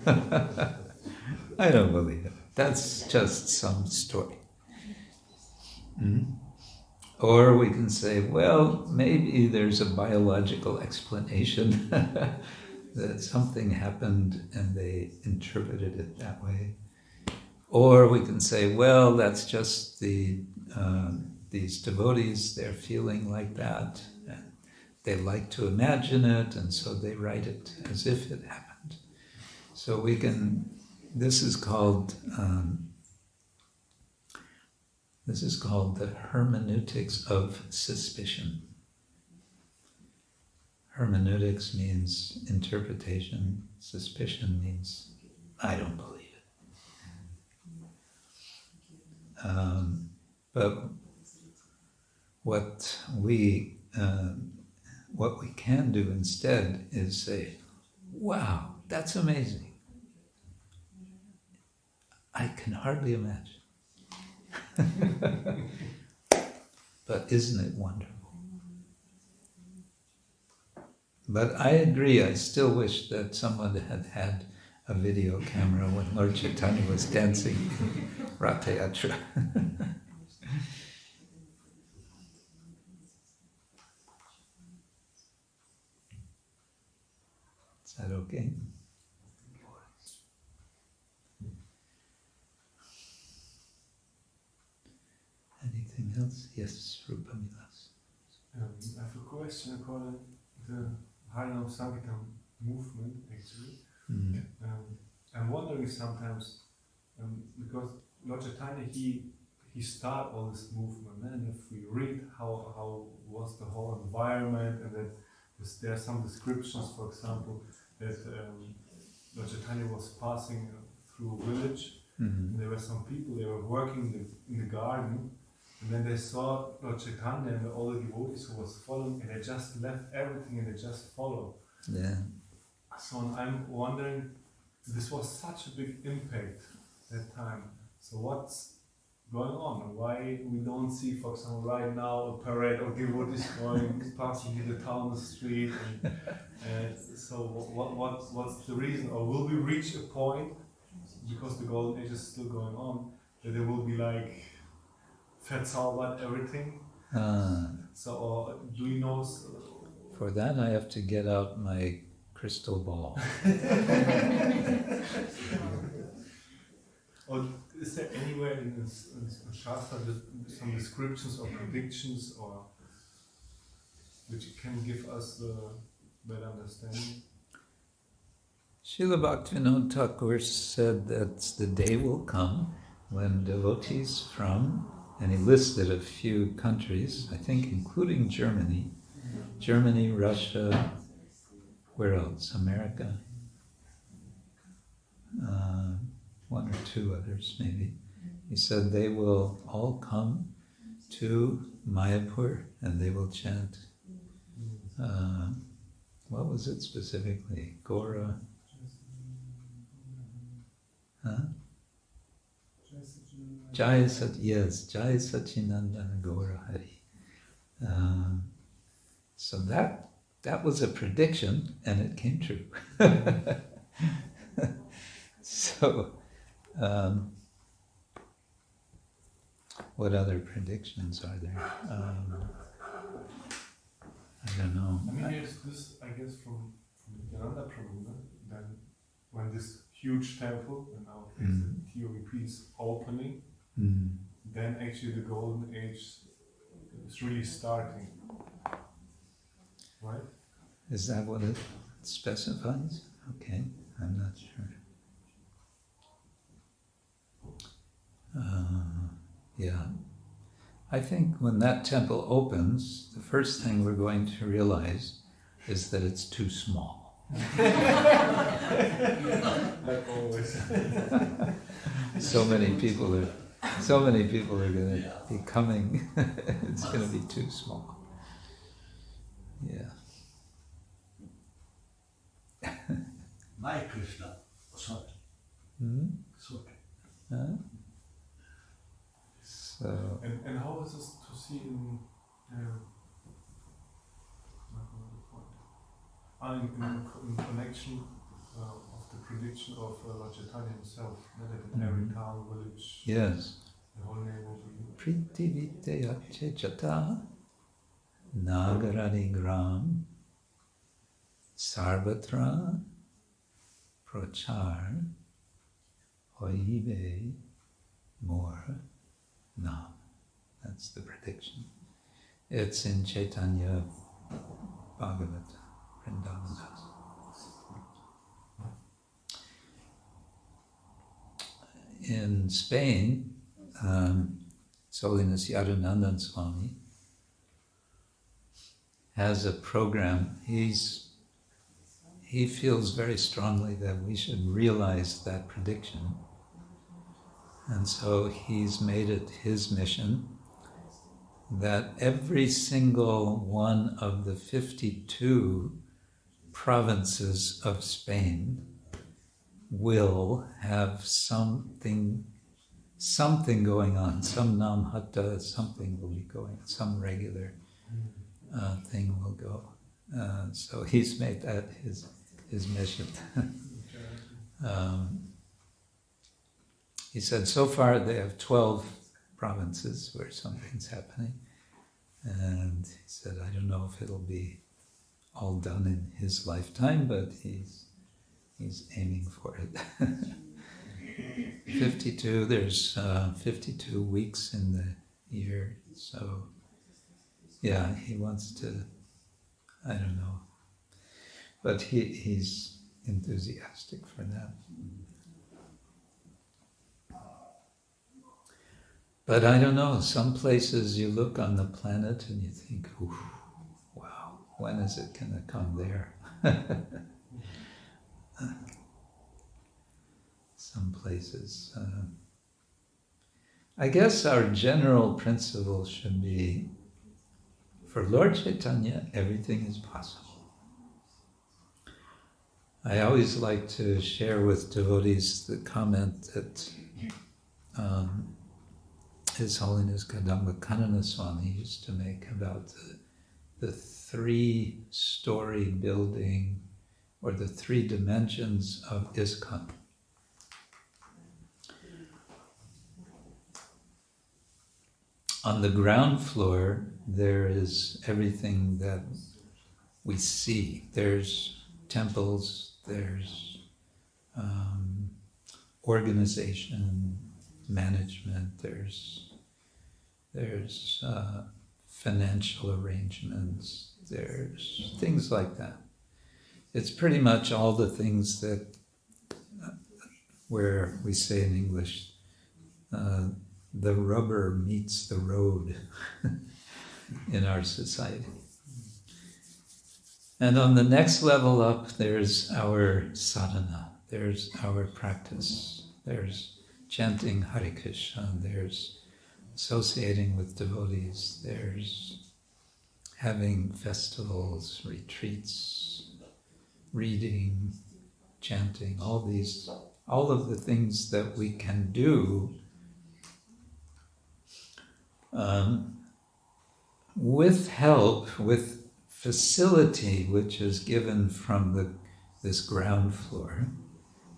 I don't believe it. That's just some story. Mm? Or we can say, well, maybe there's a biological explanation that something happened and they interpreted it that way. Or we can say, well, that's just the uh, these devotees, they're feeling like that. And they like to imagine it, and so they write it as if it happened. So we can, this is called, um, this is called the hermeneutics of suspicion. Hermeneutics means interpretation, suspicion means I don't believe it. Um, but what we um, what we can do instead is say, "Wow, that's amazing! I can hardly imagine." but isn't it wonderful? But I agree, I still wish that someone had had a video camera when Lord Chaitanya was dancing in Ratha Yatra. Is that okay? Anything else? Yes, Rupamilas. Um, I have a question according the Harinam Sankirtan movement actually. Mm. Um, I'm wondering sometimes um, because Lord Chaitanya he he started all this movement and if we read how how was the whole environment and that there's, there are some descriptions for example that um, Lord Chaitanya was passing through a village Mhm. and there were some people they were working in the, in the garden and then they saw Lord Chaitanya and all the devotees who was following and they just left everything and they just followed Yeah. so I'm wondering, this was such a big impact that time. So what's going on? Why we don't see, for example, right now a parade of devotees going passing in the town, the street, and, and so what, what what's the reason? Or will we reach a point because the golden age is still going on that there will be like Verzauber everything? Ah, So or do you know? for that, I have to get out my crystal ball. Or is there anywhere in, this, in, in Shastra some descriptions or predictions or which can give us a better understanding? Srila Bhaktivinoda Thakur said that the day will come when devotees from, and he listed a few countries, I think including Germany, Germany, Russia, where else? America, uh, one or two others maybe. He said they will all come to Mayapur and they will chant. Uh, what was it specifically? Gora. Huh? Jai Sat yes, Jai Sachinandana Gaura Hari. Um, so that that was a prediction, and it came true. so, um, what other predictions are there? Um, I don't know. I mean, there's this, I guess, from, from Nityananda Prabhu, then when this huge temple, and now Mm. TOVP is opening, Mm. then actually the golden age is really starting. Right? Is that what it specifies? Okay, I'm not sure. Uh, yeah. I think when that temple opens, the first thing we're going to realize is that it's too small. So many people are, so many people are going to be coming. it's going to be too small. Yeah. My Krishna, sorry, Hmm? sorry. Huh? So. And, and how is this to see in, uh, ah, in, in, in connection uh, of the prediction of uh, Chaitanya himself, in every town, village, Yes. the whole be Pritiviteya chechata nagarani gram sarvatra prochar hoibe more nam. That's the prediction. It's in Chaitanya Bhagavat, Vrindavan In Spain, um, His Holiness Yadunandan Swami has a program. He's he feels very strongly that we should realize that prediction. And so he's made it his mission that every single one of the 52 provinces of Spain will have something something going on, some namhata, something will be going, some regular uh, thing will go. Uh, so he's made that his his mission. um, he said so far they have twelve provinces where something's happening, and he said I don't know if it'll be all done in his lifetime, but he's he's aiming for it. 52, there's uh, 52 weeks in the year, so yeah, he wants to, I don't know, but he, he's enthusiastic for that. But I don't know, some places you look on the planet and you think, wow, when is it going to come there? some places. Uh, I guess our general principle should be for Lord Chaitanya, everything is possible. I always like to share with devotees the comment that um, His Holiness Kadamba Kanana Swami used to make about the, the three story building or the three dimensions of ISKCON. On the ground floor, there is everything that we see. There's temples, there's um, organization, management, there's there's uh, financial arrangements, there's things like that. It's pretty much all the things that, uh, where we say in English, uh, the rubber meets the road in our society. And on the next level up, there's our sadhana, there's our practice, there's chanting Hare Krishna, there's associating with devotees, there's having festivals, retreats, reading, chanting, all these, all of the things that we can do um, with help, with facility which is given from the, this ground floor,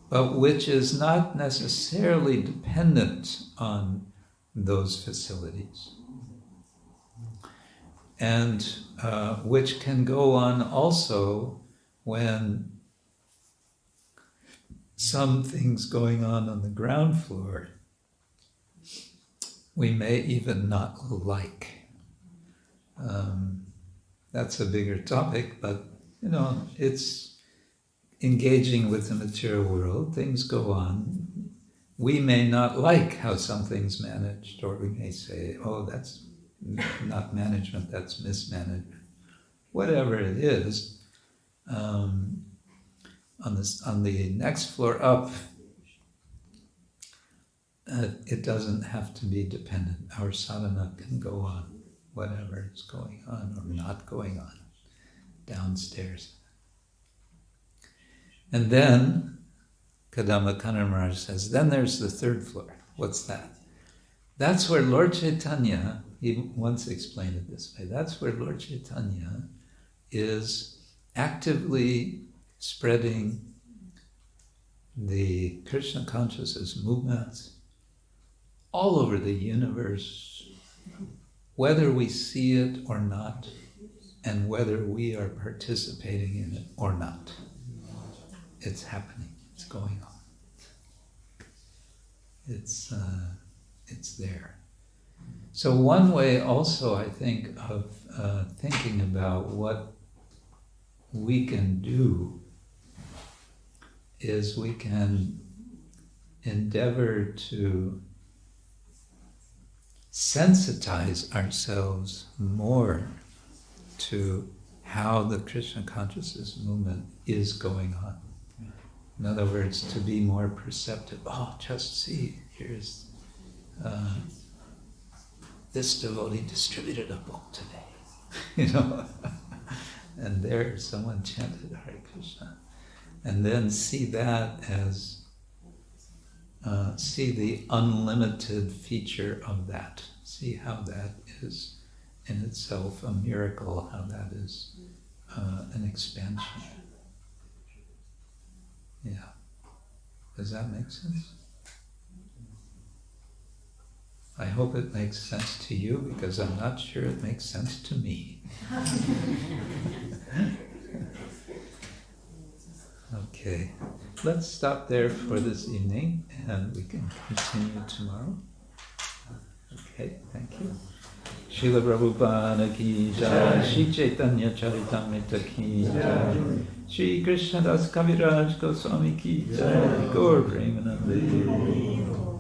but which is not necessarily dependent on those facilities. And uh, which can go on also when some things going on on the ground floor we may even not like. Um, that's a bigger topic, but you know, it's engaging with the material world. Things go on. We may not like how something's managed, or we may say, oh, that's not management, that's mismanagement. Whatever it is, um, on, this, on the next floor up, uh, it doesn't have to be dependent. Our sadhana can go on, whatever is going on or not going on, downstairs. And then, Kadamba Kanana says, then there's the third floor. What's that? That's where Lord Chaitanya, he once explained it this way, that's where Lord Chaitanya is actively spreading the Krishna consciousness movements all over the universe, whether we see it or not, and whether we are participating in it or not. It's happening, it's going on. It's, uh, it's there. So, one way also, I think, of uh, thinking about what we can do is we can endeavor to sensitize ourselves more to how the Krishna consciousness movement is going on. In other words, to be more perceptive. Oh, just see, here's uh, this devotee distributed a book today, you know, and there someone chanted Hare Krishna, and then see that as uh, see the unlimited feature of that. See how that is in itself a miracle, how that is uh, an expansion. Yeah. Does that make sense? I hope it makes sense to you because I'm not sure it makes sense to me. Okay, let's stop there for this evening and we can continue tomorrow. Okay, thank you. Srila Prabhupada ki jai, Shri Chaitanya Charitamrita ki jai, Shri Krishna Das Kaviraj Goswami ki jai, Gaur Premanande.